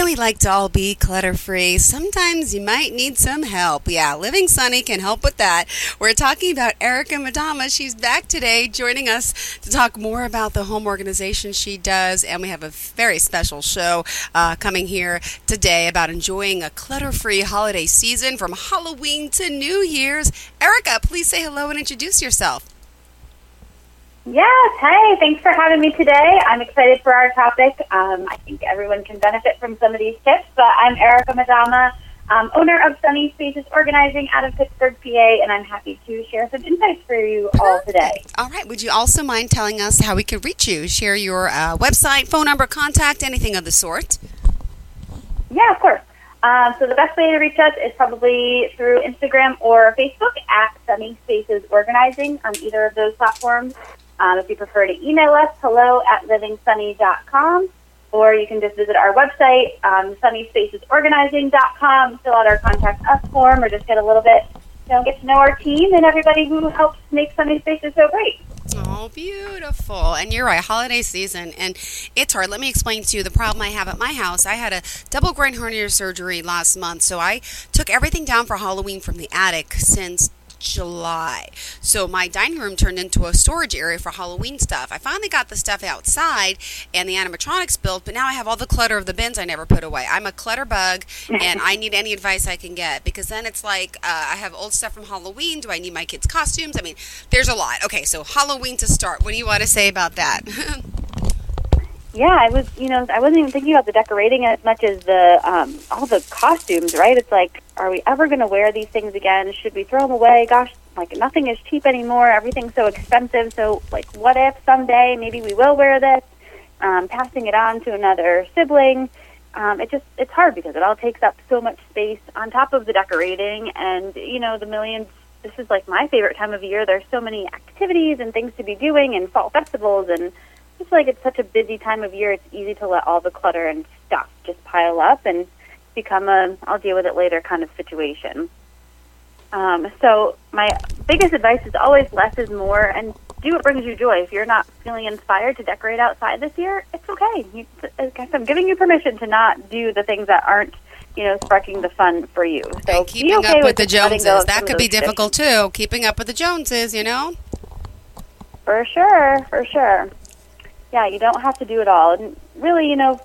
Wouldn't we like to all be clutter free? Sometimes you might need some help. Yeah, Living Sunny can help with that. We're talking about Erika Maddamma. She's back today joining us to talk more about the home organization she does. And we have a very special show uh, coming here today about enjoying a clutter free holiday season from Halloween to New Year's. Erika, please say hello and introduce yourself. Yes. Hey, thanks for having me today. I'm excited for our topic. Um, I think everyone can benefit from some of these tips. But I'm Erika Maddamma, um, owner of Sunny Spaces Organizing out of Pittsburgh, PA, and I'm happy to share some insights for you all today. All right. Would you also mind telling us how we can reach you? Share your uh, website, phone number, contact, anything of the sort. Yeah, of course. Um, so the best way to reach us is probably through Instagram or Facebook at Sunny Spaces Organizing on either of those platforms. Um, if you prefer to email us, hello at livingsunny.com, or you can just visit our website, um, sunnyspacesorganizing.com, fill out our contact us form, or just get a little bit, you know, get to know our team and everybody who helps make Sunny Spaces so great. Oh, beautiful. And you're right, holiday season. And it's hard. Let me explain to you the problem I have at my house. I had a double groin hernia surgery last month. So I took everything down for Halloween from the attic since July. So my dining room turned into a storage area for Halloween stuff. I finally got the stuff outside and the animatronics built, but now I have all the clutter of the bins I never put away. I'm a clutter bug and I need any advice I can get because then it's like uh, I have old stuff from Halloween. Do I need my kids' costumes? I mean, there's a lot. Okay, so Halloween to start. What do you want to say about that? Yeah, I was, you know, I wasn't even thinking about the decorating as much as the um, all the costumes. Right? It's like, are we ever going to wear these things again? Should we throw them away? Gosh, like nothing is cheap anymore. Everything's so expensive. So, like, what if someday maybe we will wear this? Um, passing it on to another sibling. Um, it just it's hard because it all takes up so much space on top of the decorating and you know the millions. This is like my favorite time of year. There's so many activities and things to be doing and fall festivals and just like it's such a busy time of year, it's easy to let all the clutter and stuff just pile up and become a I'll deal with it later kind of situation. Um, so my biggest advice is always less is more and do what brings you joy. If you're not feeling inspired to decorate outside this year, it's okay. You, I guess I'm giving you permission to not do the things that aren't, you know, sparking the fun for you. So and keeping okay up with the Joneses, that could be difficult too. Keeping up with the Joneses, you know. For sure, for sure yeah, you don't have to do it all. And really, you know,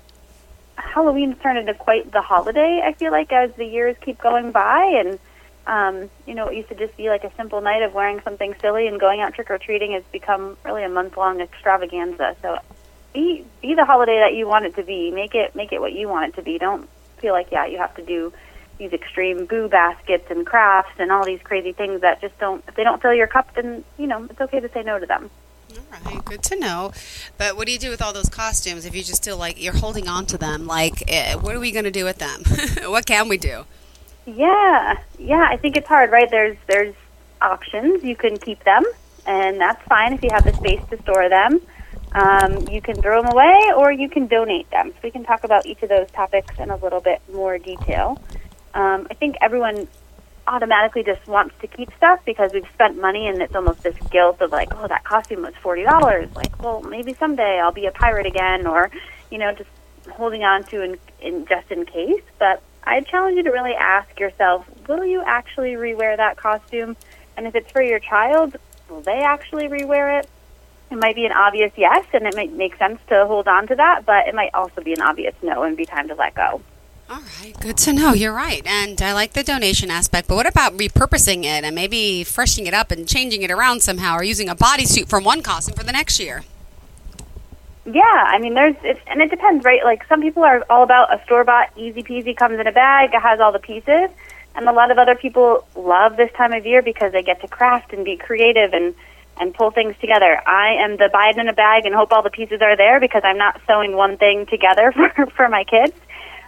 Halloween's turned into quite the holiday. I feel like as the years keep going by, and um, you know, it used to just be like a simple night of wearing something silly and going out trick or treating has become really a month long extravaganza. So be be the holiday that you want it to be. Make it make it what you want it to be. Don't feel like yeah, you have to do these extreme boo baskets and crafts and all these crazy things that just don't if they don't fill your cup then you know it's okay to say no to them all right, good to know. But what do you do with all those costumes if you just still like you're holding on to them? Like, uh, what are we going to do with them? what can we do? Yeah, yeah, I think it's hard, right? There's there's options. You can keep them, and that's fine if you have the space to store them. Um, you can throw them away, or you can donate them. So we can talk about each of those topics in a little bit more detail. Um, I think everyone automatically just wants to keep stuff because we've spent money and it's almost this guilt of like, oh, that costume was forty dollars. Like, well, maybe someday I'll be a pirate again, or you know, just holding on to in, in just in case. But I challenge you to really ask yourself, will you actually rewear that costume? And if it's for your child, will they actually rewear it? It might be an obvious yes, and it might make sense to hold on to that, but it might also be an obvious no and be time to let go. All right, good to know. You're right. And I like the donation aspect, but what about repurposing it and maybe freshening it up and changing it around somehow or using a bodysuit from one costume for the next year? Yeah, I mean, there's, it's, and it depends, right? Like, some people are all about a store bought, easy peasy, comes in a bag, it has all the pieces. And a lot of other people love this time of year because they get to craft and be creative and, and pull things together. I am the buy it in a bag and hope all the pieces are there because I'm not sewing one thing together for, for my kids.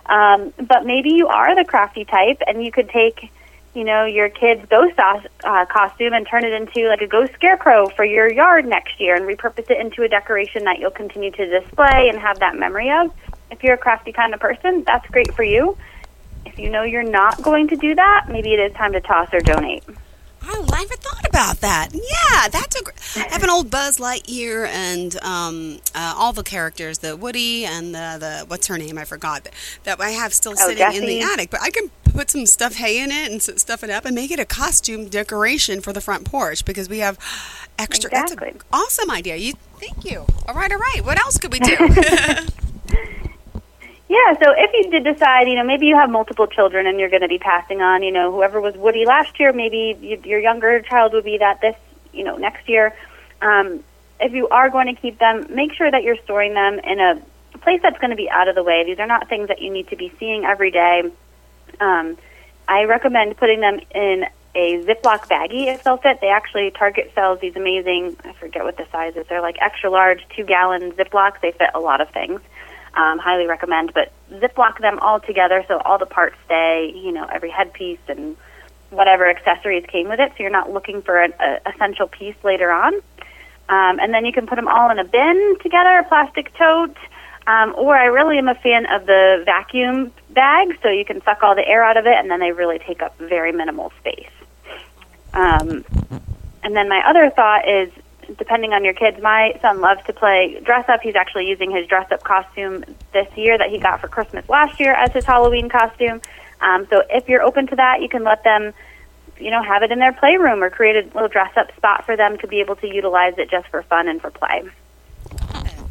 Um, but maybe you are the crafty type, and you could take, you know, your kid's ghost uh, costume and turn it into like a ghost scarecrow for your yard next year, and repurpose it into a decoration that you'll continue to display and have that memory of. If you're a crafty kind of person, that's great for you. if you know you're not going to do that, maybe it is time to toss or donate. Oh, I never thought about that. Yeah, that's a. Gr- I have an old Buzz Lightyear and um, uh, all the characters, the Woody and the, the what's her name? I forgot that, that I have still Oh, sitting in the attic. But I can put some stuff hay in it and stuff it up and make it a costume decoration for the front porch because we have extra. That's Exactly. an awesome idea. You thank you. All right, all right. What else could we do? Yeah, so if you did decide, you know, maybe you have multiple children and you're going to be passing on, you know, whoever was Woody last year, maybe you, your younger child would be that this, you know, next year. Um, if you are going to keep them, make sure that you're storing them in a place that's going to be out of the way. These are not things that you need to be seeing every day. Um, I recommend putting them in a Ziploc baggie if they'll fit. They actually Target sells these amazing. I forget what the size is. They're like extra large, two gallon Ziplocs. They fit a lot of things. Um, highly recommend. But Ziploc them all together so all the parts stay. You know, every headpiece and whatever accessories came with it. So you're not looking for an a essential piece later on. Um, and then you can put them all in a bin together, a plastic tote. Um, or I really am a fan of the vacuum bag, so you can suck all the air out of it, and then they really take up very minimal space. Um, and then my other thought is, depending on your kids, my son loves to play dress up. He's actually using his dress up costume this year that he got for Christmas last year as his Halloween costume. Um, so if you're open to that, you can let them, you know, have it in their playroom or create a little dress up spot for them to be able to utilize it just for fun and for play.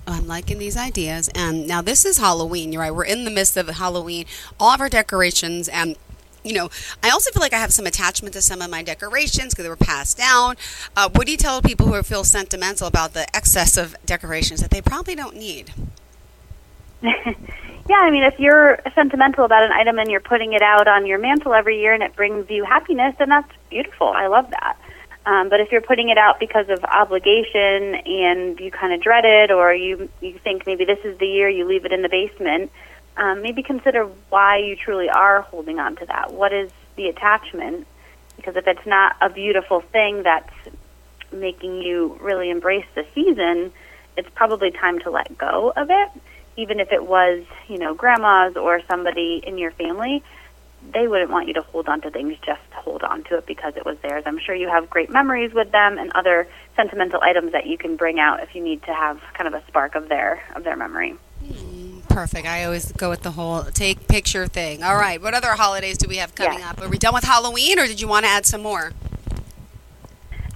I'm liking these ideas. And now this is Halloween. You're right. We're in the midst of Halloween. All of our decorations and you know, I also feel like I have some attachment to some of my decorations because they were passed down. Uh, what do you tell people who feel sentimental about the excess of decorations that they probably don't need? Yeah, I mean, if you're sentimental about an item and you're putting it out on your mantle every year and it brings you happiness, then that's beautiful. I love that. Um, but if you're putting it out because of obligation and you kind of dread it, or you you think maybe this is the year you leave it in the basement, um, maybe consider why you truly are holding on to that. What is the attachment? Because if it's not a beautiful thing that's making you really embrace the season, it's probably time to let go of it. Even if it was, you know, grandma's or somebody in your family, they wouldn't want you to hold on to things just to hold on to it because it was theirs. I'm sure you have great memories with them and other sentimental items that you can bring out if you need to have kind of a spark of their of their memory. Perfect. I always go with the whole take picture thing. All right. What other holidays do we have coming Yeah. up? Are we done with Halloween or did you want to add some more?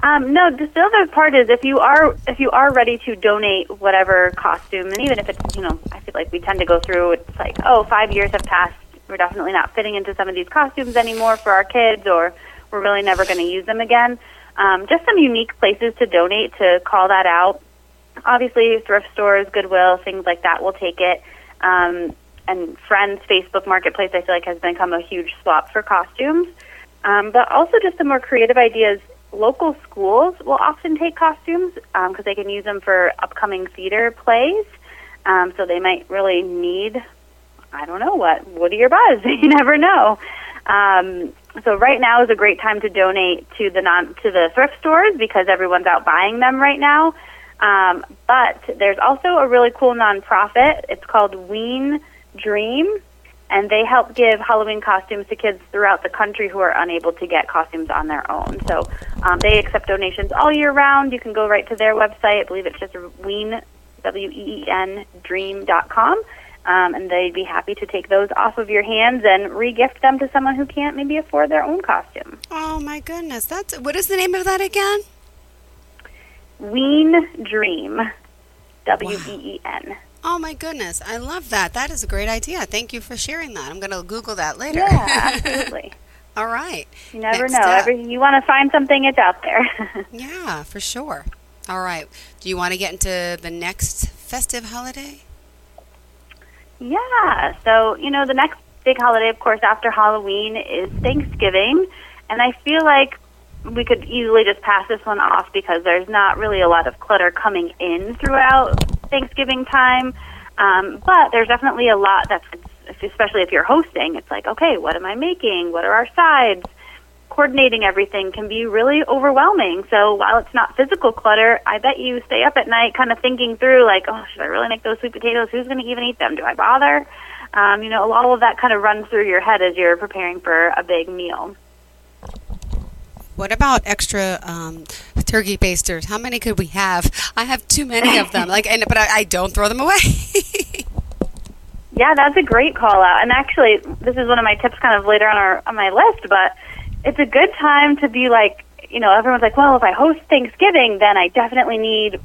Um, no, the other part is if you are if you are ready to donate whatever costume, and even if it's you know, I feel like we tend to go through. It's like oh, five years have passed. We're definitely not fitting into some of these costumes anymore for our kids, or we're really never going to use them again. Um, just some unique places to donate to call that out. Obviously, thrift stores, Goodwill, things like that will take it. Um, and Friends Facebook Marketplace, I feel like has become a huge swap for costumes. Um, but also just the more creative ideas. Local schools will often take costumes because they can use them for upcoming theater plays. Um, so they might really need, I don't know what, Woody or Buzz. you never know. Um, so right now is a great time to donate to the non to the thrift stores because everyone's out buying them right now. Um, but there's also a really cool nonprofit. It's called Ween Dream, and they help give Halloween costumes to kids throughout the country who are unable to get costumes on their own. So um, they accept donations all year round. You can go right to their website. I believe it's just Ween, W E E N, Dream Dream.com. Um, and they'd be happy to take those off of your hands and re-gift them to someone who can't maybe afford their own costume. Oh my goodness. That's what is the name of that again? Ween Dream, W E E N. Oh my goodness. I love that. That is a great idea. Thank you for sharing that. I'm going to Google that later. Yeah, absolutely. All right. You never Next know. up. Every you want to find something, it's out there. Yeah, for sure. All right. Do you want to get into the next festive holiday? yeah. So you know, the next big holiday, of course, after Halloween is Thanksgiving, and I feel like we could easily just pass this one off because there's not really a lot of clutter coming in throughout Thanksgiving time. Um, but there's definitely a lot that's, especially if you're hosting, it's like, okay, what am I making? What are our sides? Coordinating everything can be really overwhelming. So while it's not physical clutter, I bet you stay up at night kind of thinking through, like, oh, should I really make those sweet potatoes? Who's going to even eat them? Do I bother? Um, you know, all of that kind of runs through your head as you're preparing for a big meal. What about extra um, turkey basters? How many could we have? I have too many of them. Like, and but I, I don't throw them away. yeah, that's a great call out. And actually, this is one of my tips, kind of later on our on my list. But it's a good time to be like, you know, everyone's like, well, if I host Thanksgiving, then I definitely need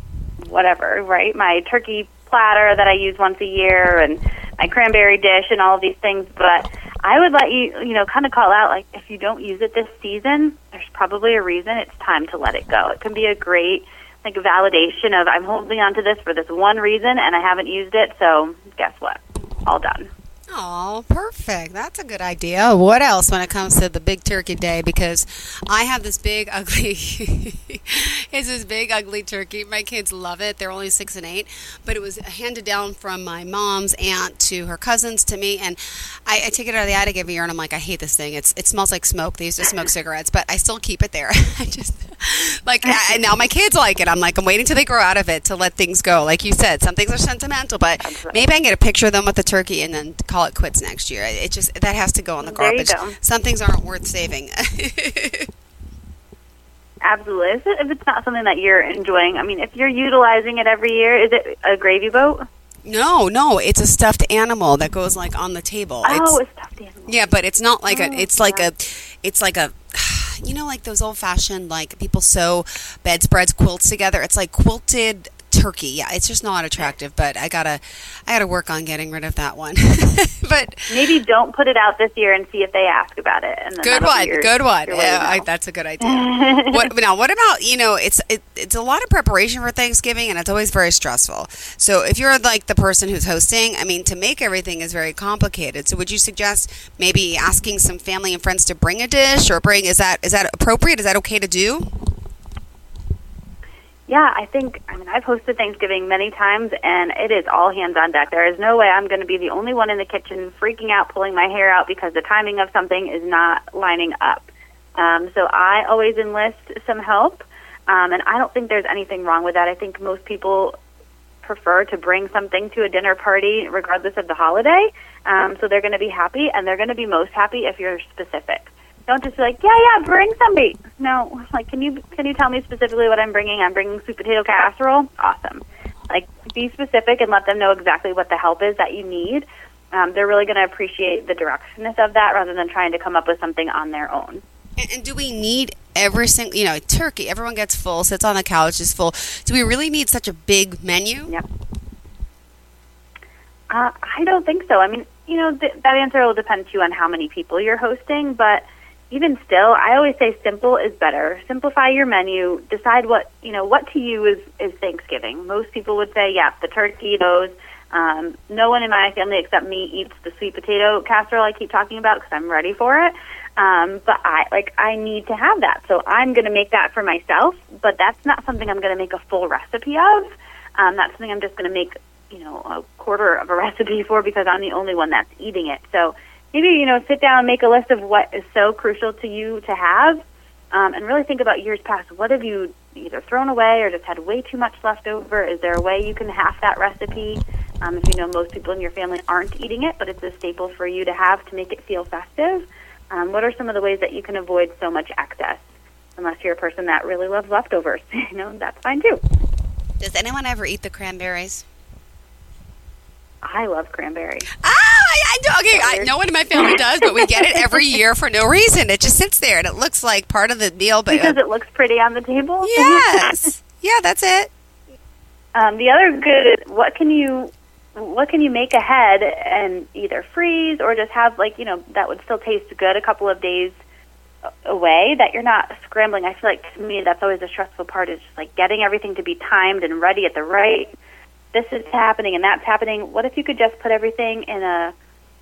whatever, right? My turkey platter that I use once a year and my cranberry dish and all of these things. But I would let you, you know, kind of call out like if you don't use it this season, there's probably a reason. It's time to let it go. It can be a great like validation of I'm holding on to this for this one reason and I haven't used it. So guess what? All done. Oh, perfect. That's a good idea. What else when it comes to the big turkey day? Because I have this big, ugly, it's this big, ugly turkey. My kids love it. They're only six and eight, but it was handed down from my mom's aunt to her cousins to me. And I, I take it out of the attic every year and I'm like, I hate this thing. It's It smells like smoke. They used to smoke cigarettes, but I still keep it there. I just, like, and now my kids like it. I'm like, I'm waiting till they grow out of it to let things go. Like you said, some things are sentimental, but maybe I can get a picture of them with the turkey and then call it quits next year. It just that has to go on the There you garbage. go. Some things aren't worth saving. Absolutely. If, it, if it's not something that you're enjoying, I mean, if you're utilizing it every year, is it a gravy boat? no, no, it's a stuffed animal that goes like on the table. oh, It's, it's stuffed animal. yeah, but it's not like Oh, a. It's like a. It's like a. You know, like those old fashioned like people sew bedspreads, quilts together. It's like quilted turkey. Yeah, it's just not attractive. But I gotta, I gotta work on getting rid of that one. but Maybe don't put it out this year and see if they ask about it. And then Good one. your- good one. Yeah, I, that's a good idea. what now? What about you know? It's it, it's a lot of preparation for Thanksgiving, and it's always very stressful. So if you're like the person who's hosting, I mean, to make everything is very complicated. So would you suggest maybe asking some family and friends to bring a dish, or bring is that is that appropriate? Is that okay to do? Yeah, I think, I mean, I've hosted Thanksgiving many times, and it is all hands on deck. There is no way I'm going to be the only one in the kitchen freaking out, pulling my hair out because the timing of something is not lining up. Um, so I always enlist some help, um, and I don't think there's anything wrong with that. I think most people prefer to bring something to a dinner party regardless of the holiday. Um, so they're going to be happy, and they're going to be most happy if you're specific. Don't just be like, yeah, yeah, bring somebody. No, like, can you can you tell me specifically what I'm bringing? I'm bringing sweet potato casserole. Awesome. Like, be specific and let them know exactly what the help is that you need. Um, they're really going to appreciate the directness of that rather than trying to come up with something on their own. And, and do we need every single you know turkey? Everyone gets full, sits on the couch, is full. Do we really need such a big menu? Yep. Uh, I don't think so. I mean, you know, th- that answer will depend too on how many people you're hosting, but even still, I always say simple is better. Simplify your menu. Decide what you know. What to you is is Thanksgiving. Most people would say, yeah, the turkey, those. Um, no one in my family except me eats the sweet potato casserole I keep talking about because I'm ready for it. Um, but I like I need to have that, so I'm going to make that for myself. But that's not something I'm going to make a full recipe of. Um, that's something I'm just going to make, you know, a quarter of a recipe for because I'm the only one that's eating it. So maybe you know, sit down, make a list of what is so crucial to you to have, um, and really think about years past. What have you either thrown away or just had way too much left over? Is there a way you can half that recipe? Um, if you know most people in your family aren't eating it, but it's a staple for you to have to make it feel festive. Um, what are some of the ways that you can avoid so much excess? Unless you're a person that really loves leftovers, you know, that's fine too. Does anyone ever eat the cranberries? I love cranberry. Ah, I, I. Okay, I, no one in my family does, but we get it every year for no reason. It just sits there and it looks like part of the meal. But Because it looks pretty on the table. yes, yeah, that's it. Um, the other good is what can you what can you make ahead and either freeze or just have like you know that would still taste good a couple of days away that you're not scrambling. I feel like to me that's always the stressful part is just like getting everything to be timed and ready at the right. This is happening and that's happening. What if you could just put everything in a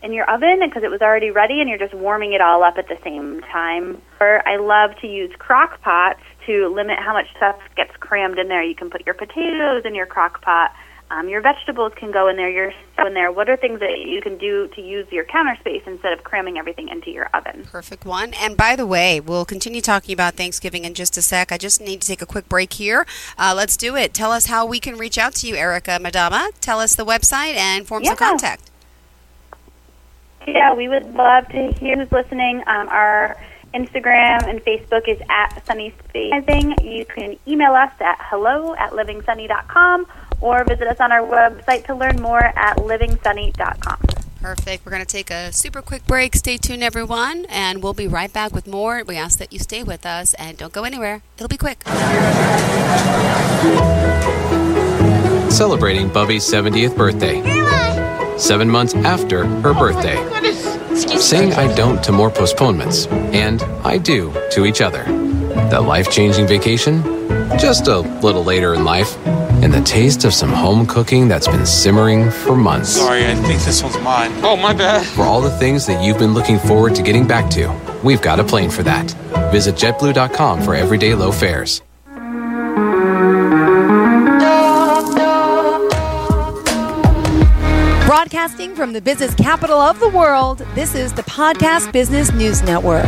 in your oven because it was already ready and you're just warming it all up at the same time. Or I love to use crock pots to limit how much stuff gets crammed in there. You can put your potatoes in your crock pot. Um, your vegetables can go in there. Your stuff in there. What are things that you can do to use your counter space instead of cramming everything into your oven? Perfect one. And by the way, we'll continue talking about Thanksgiving in just a sec. I just need to take a quick break here. Uh, let's do it. Tell us how we can reach out to you, Erika Maddamma. Tell us the website and forms of contact. Yeah, we would love to hear who's listening. Um, our Instagram and Facebook is at Sunny Spacing. You can email us at hello at livingsunny.com or visit us on our website to learn more at livingsunny.com. Perfect. We're going to take a super quick break. Stay tuned, everyone, and we'll be right back with more. We ask that you stay with us and don't go anywhere. It'll be quick. Celebrating Bubby's 70th birthday. Seven months after her birthday. Saying I don't to more postponements, and I do to each other. The life changing vacation? Just a little later in life. And the taste of some home cooking that's been simmering for months. Sorry, I think this one's mine. Oh, my bad. For all the things that you've been looking forward to getting back to, we've got a plane for that. Visit jetblue.com for everyday low fares. Broadcasting from the business capital of the world, this is the Podcast Business News Network.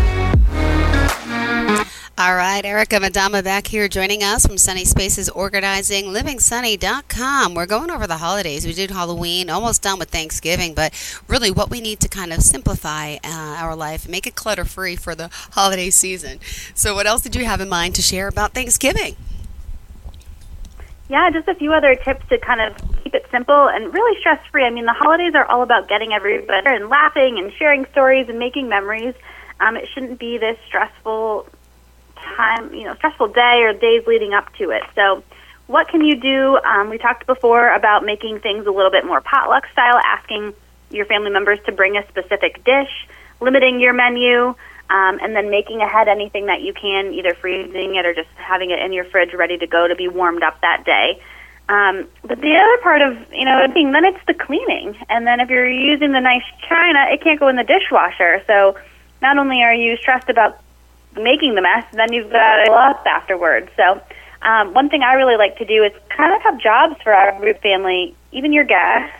All right, Erika Maddamma back here joining us from Sunny Spaces Organizing, livingsunny.com. We're going over the holidays. We did Halloween, almost done with Thanksgiving, but really what we need to kind of simplify uh, our life, make it clutter free for the holiday season. So, what else did you have in mind to share about Thanksgiving? Yeah, just a few other tips to kind of keep it simple and really stress free. I mean, the holidays are all about getting everybody and laughing and sharing stories and making memories. Um, it shouldn't be this stressful time, you know, stressful day or days leading up to it. So, what can you do? Um, we talked before about making things a little bit more potluck style, asking your family members to bring a specific dish, limiting your menu, um, and then making ahead anything that you can, either freezing it or just having it in your fridge ready to go to be warmed up that day. Um, but the other part of you know being then it's the cleaning, and then if you're using the nice china, it can't go in the dishwasher. So not only are you stressed about making the mess, and then you've got to up afterwards. So um, one thing I really like to do is kind of have jobs for our group family, even your guests,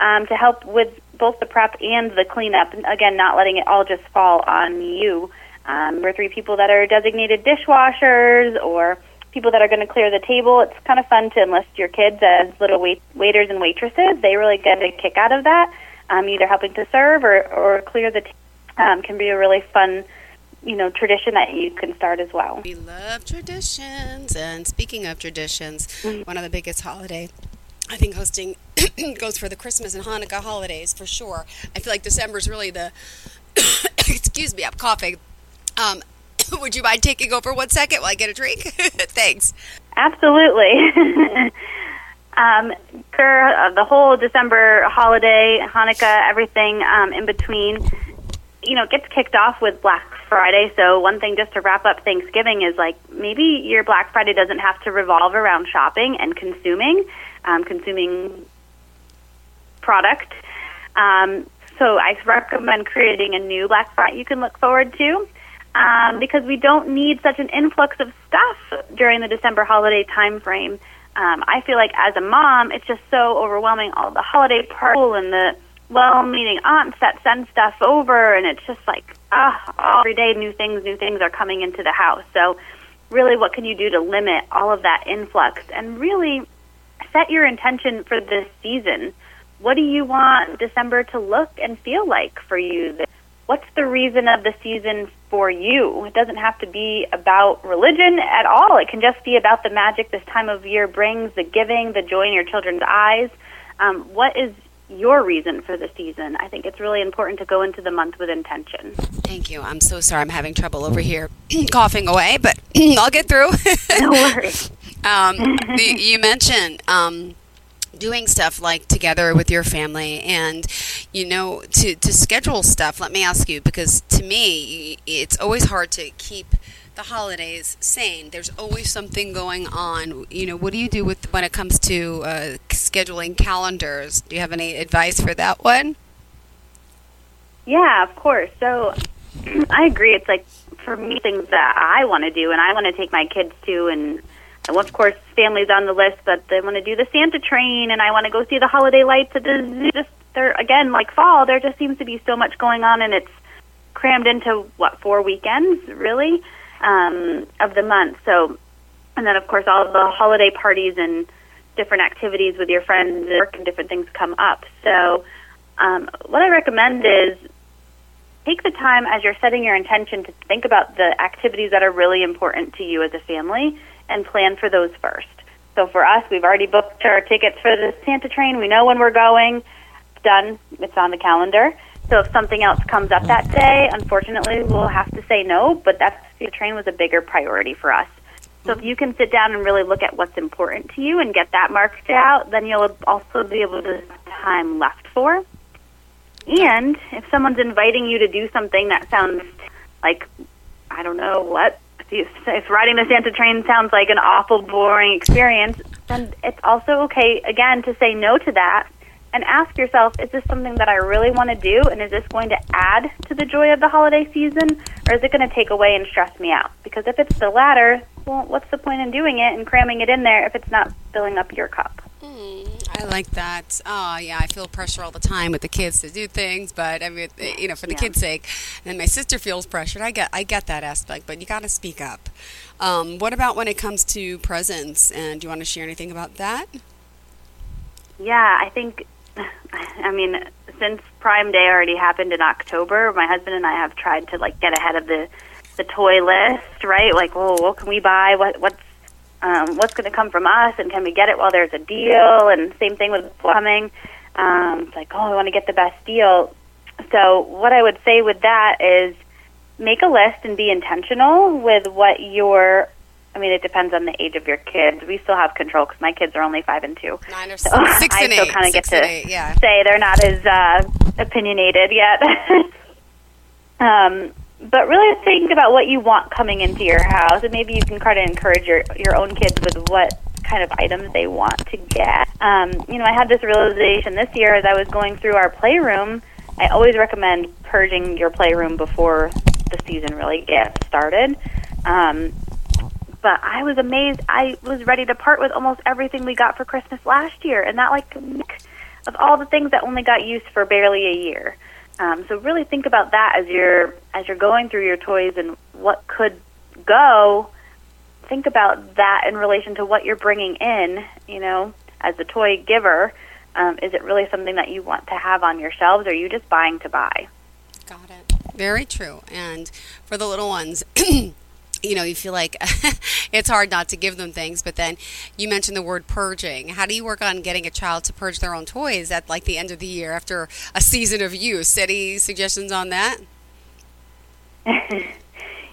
um, to help with both the prep and the cleanup. And again, not letting it all just fall on you. Um, we're three people that are designated dishwashers or people that are going to clear the table. It's kind of fun to enlist your kids as little wait- waiters and waitresses. They really get a kick out of that. Um, either helping to serve or, or clear the table um, can be a really fun you know tradition that you can start as well. We love traditions, and speaking of traditions, mm-hmm. one of the biggest holiday I think hosting goes for the Christmas and Hanukkah holidays for sure. I feel like December is really the excuse me, I'm coughing. Um, would you mind taking over one second while I get a drink? Thanks. Absolutely. um, for uh, the whole December holiday, Hanukkah, everything um, in between, you know, gets kicked off with Black Friday. So one thing just to wrap up Thanksgiving is like maybe your Black Friday doesn't have to revolve around shopping and consuming, um, consuming product. Um, so I recommend creating a new Black Friday you can look forward to. Um, because we don't need such an influx of stuff during the December holiday time frame. Um, I feel like as a mom, it's just so overwhelming. All the holiday parties and the well-meaning aunts that send stuff over, and it's just like ah, every day new things, new things are coming into the house. So, really, what can you do to limit all of that influx and really set your intention for this season? What do you want December to look and feel like for you? What's the reason of the season for you? It doesn't have to be about religion at all. It can just be about the magic this time of year brings, the giving, the joy in your children's eyes. Um, what is your reason for the season. I think it's really important to go into the month with intention. Thank you. I'm so sorry. I'm having trouble over here coughing away, but I'll get through. no worries. um, the, you mentioned um, doing stuff like together with your family and you know to, to schedule stuff let me ask you because to me it's always hard to keep the holidays sane. There's always something going on. You know, what do you do with when it comes to uh, scheduling calendars? Do you have any advice for that one? Yeah, of course. So I agree. It's like for me things that I want to do and I want to take my kids to and of course family's on the list, but they want to do the Santa train and I want to go see the holiday lights at the zoo. Just there again, like fall, there just seems to be so much going on and it's crammed into what four weekends really um, of the month. So, and then of course all the holiday parties and different activities with your friends and work and different things come up. So, um, what I recommend is take the time as you're setting your intention to think about the activities that are really important to you as a family and plan for those first. So for us, we've already booked our tickets for the Santa train. We know when we're going. It's done. It's on the calendar. So if something else comes up that day, unfortunately, we'll have to say no. But that's the train was a bigger priority for us. So if you can sit down and really look at what's important to you and get that marked out, then you'll also be able to have time left for. And if someone's inviting you to do something that sounds like I don't know what if riding the Santa train sounds like an awful boring experience, then it's also okay again to say no to that and ask yourself, is this something that I really want to do and is this going to add to the joy of the holiday season or is it going to take away and stress me out? Because if it's the latter, well, what's the point in doing it and cramming it in there if it's not filling up your cup? I like that. Oh, yeah, I feel pressure all the time with the kids to do things, but I mean, you know, for the yeah. kids' sake. And my sister feels pressured. I get, I get that aspect, but you got to speak up. Um, what about when it comes to presents? And do you want to share anything about that? Yeah, I think. I mean, since Prime Day already happened in October, my husband and I have tried to like get ahead of the the toy list, right? Like, well, what can we buy? What what's um, what's going to come from us, and can we get it while there's a deal? And same thing with plumbing. Um, it's like, oh, I want to get the best deal. So what I would say with that is make a list and be intentional with what your I mean, it depends on the age of your kids. We still have control because my kids are only five and two. Nine or so six I and still kind of get to eight, yeah. say they're not as uh, opinionated yet. um, but really think about what you want coming into your house, and maybe you can try to encourage your your own kids with what kind of items they want to get. Um, you know, I had this realization this year as I was going through our playroom. I always recommend purging your playroom before the season really gets started. Um, but I was amazed. I was ready to part with almost everything we got for Christmas last year, and that like of all the things that only got used for barely a year. Um, so really think about that as you're as you're going through your toys and what could go. Think about that in relation to what you're bringing in. You know, as a toy giver, um, is it really something that you want to have on your shelves, or are you just buying to buy? Got it. Very true. And for the little ones. you know, you feel like it's hard not to give them things, but then you mentioned the word purging. How do you work on getting a child to purge their own toys at like the end of the year after a season of use? Any suggestions on that?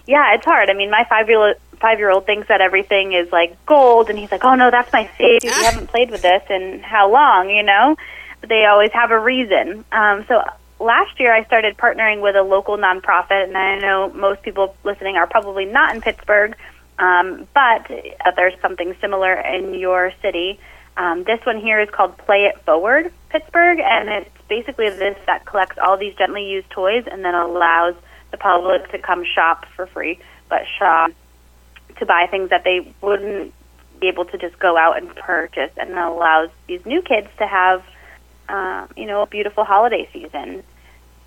yeah, it's hard. I mean, my five year old five year old thinks that everything is like gold, and he's like, "Oh no, that's my favorite. You haven't played with this in how long?" You know, but they always have a reason. Um, so last year I started partnering with a local nonprofit, and I know most people listening are probably not in Pittsburgh, um, but uh, there's something similar in your city. Um, this one here is called Play It Forward Pittsburgh, and it's basically this that collects all these gently used toys and then allows the public to come shop for free, but shop to buy things that they wouldn't be able to just go out and purchase, and allows these new kids to have um, you know, a beautiful holiday season.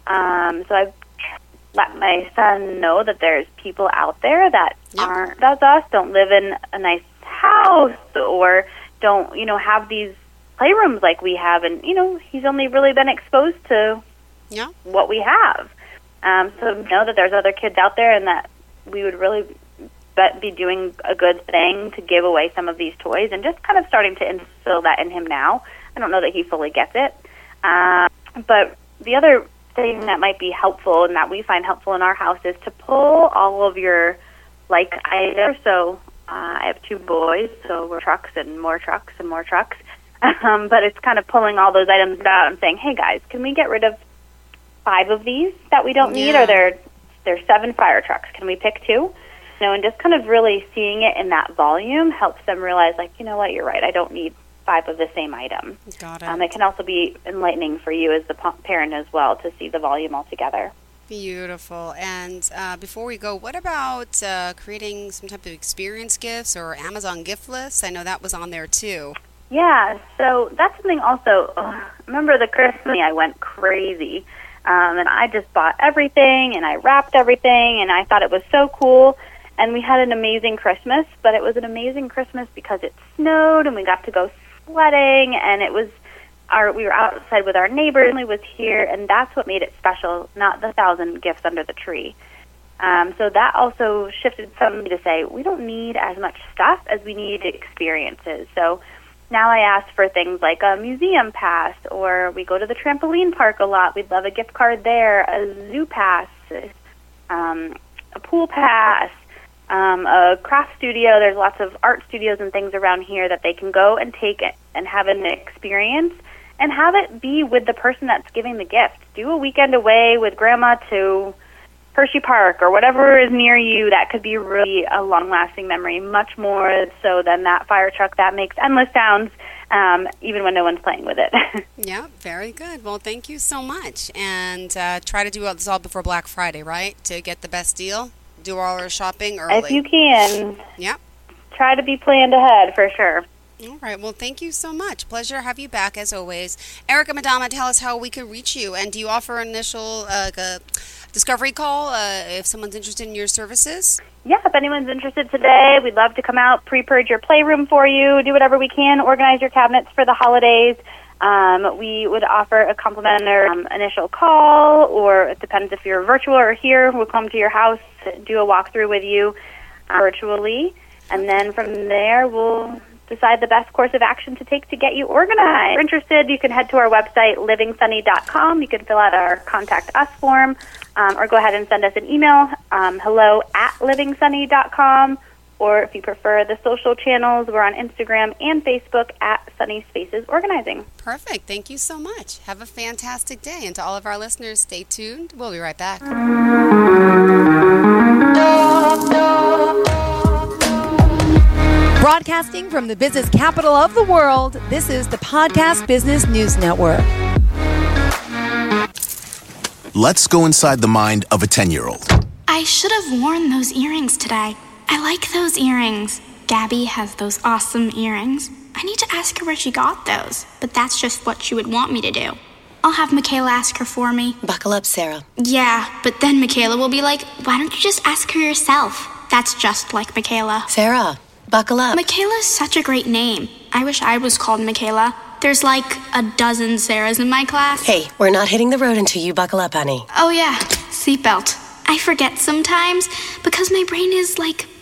Um, so I've let my son know that there's people out there that yep. aren't as us, don't live in a nice house or don't, you know, have these playrooms like we have. And, you know, he's only really been exposed to yeah. what we have. Um, so know that there's other kids out there and that we would really be doing a good thing to give away some of these toys and just kind of starting to instill that in him now. I don't know that he fully gets it. Uh, but the other thing that might be helpful and that we find helpful in our house is to pull all of your like items. So uh, I have two boys, so we're trucks and more trucks and more trucks. Um, but it's kind of pulling all those items out and saying, "Hey guys, can we get rid of five of these that we don't need? Yeah. Or there there's seven fire trucks. Can we pick two? You know, and just kind of really seeing it in that volume helps them realize, like, you know what, you're right. I don't need five of the same item. Got it. Um, it can also be enlightening for you as the parent as well to see the volume altogether. Beautiful. And uh, before we go, what about uh, creating some type of experience gifts or Amazon gift lists? I know that was on there too. Yeah, so that's something also. Remember the Christmas? I went crazy. Um, and I just bought everything and I wrapped everything and I thought it was so cool and we had an amazing Christmas, but it was an amazing Christmas because it snowed and we got to go sledding, and it was our we were outside with our neighbors, family was here, and that's what made it special, not the thousand gifts under the tree. Um, so that also shifted some to say we don't need as much stuff as we need experiences. So now I ask for things like a museum pass, or we go to the trampoline park a lot. We'd love a gift card there, a zoo pass, um, a pool pass, um, a craft studio. There's lots of art studios and things around here that they can go and take it and have an experience and have it be with the person that's giving the gift. Do a weekend away with grandma to Hershey Park or whatever is near you, that could be really a long lasting memory, much more so than that fire truck that makes endless sounds. Um, even when no one's playing with it. yeah, very good. Well, thank you so much. And uh, try to do this all before Black Friday, right? To get the best deal. Do all our shopping early. If you can. Yep. Try to be planned ahead for sure. All right. Well, thank you so much. Pleasure to have you back as always. Erika Maddamma, tell us how we can reach you. And do you offer an initial uh, discovery call uh, if someone's interested in your services? Yeah, if anyone's interested today, we'd love to come out, pre-purge your playroom for you, do whatever we can, organize your cabinets for the holidays. Um, we would offer a complimentary um, initial call, or it depends if you're virtual or here. We'll come to your house, do a walkthrough with you uh, virtually, and then from there we'll decide the best course of action to take to get you organized. If you're interested, you can head to our website, livingsunny.com. You can fill out our contact us form um, or go ahead and send us an email, um, hello at livingsunny.com. Or if you prefer the social channels, we're on Instagram and Facebook at Sunny Spaces Organizing. Perfect. Thank you so much. Have a fantastic day. And to all of our listeners, stay tuned. We'll be right back. Broadcasting from the business capital of the world, this is the Podcast Business News Network. Let's go inside the mind of a 10 year old. I should have worn those earrings today. I like those earrings. Gabby has those awesome earrings. I need to ask her where she got those, but that's just what she would want me to do. I'll have Michaela ask her for me. Buckle up, Sarah. Yeah, but then Michaela will be like, why don't you just ask her yourself? That's just like Michaela. Sarah, buckle up. Michaela's such a great name. I wish I was called Michaela. There's like a dozen Sarahs in my class. Hey, we're not hitting the road until you buckle up, honey. Oh, yeah, seatbelt. I forget sometimes because my brain is like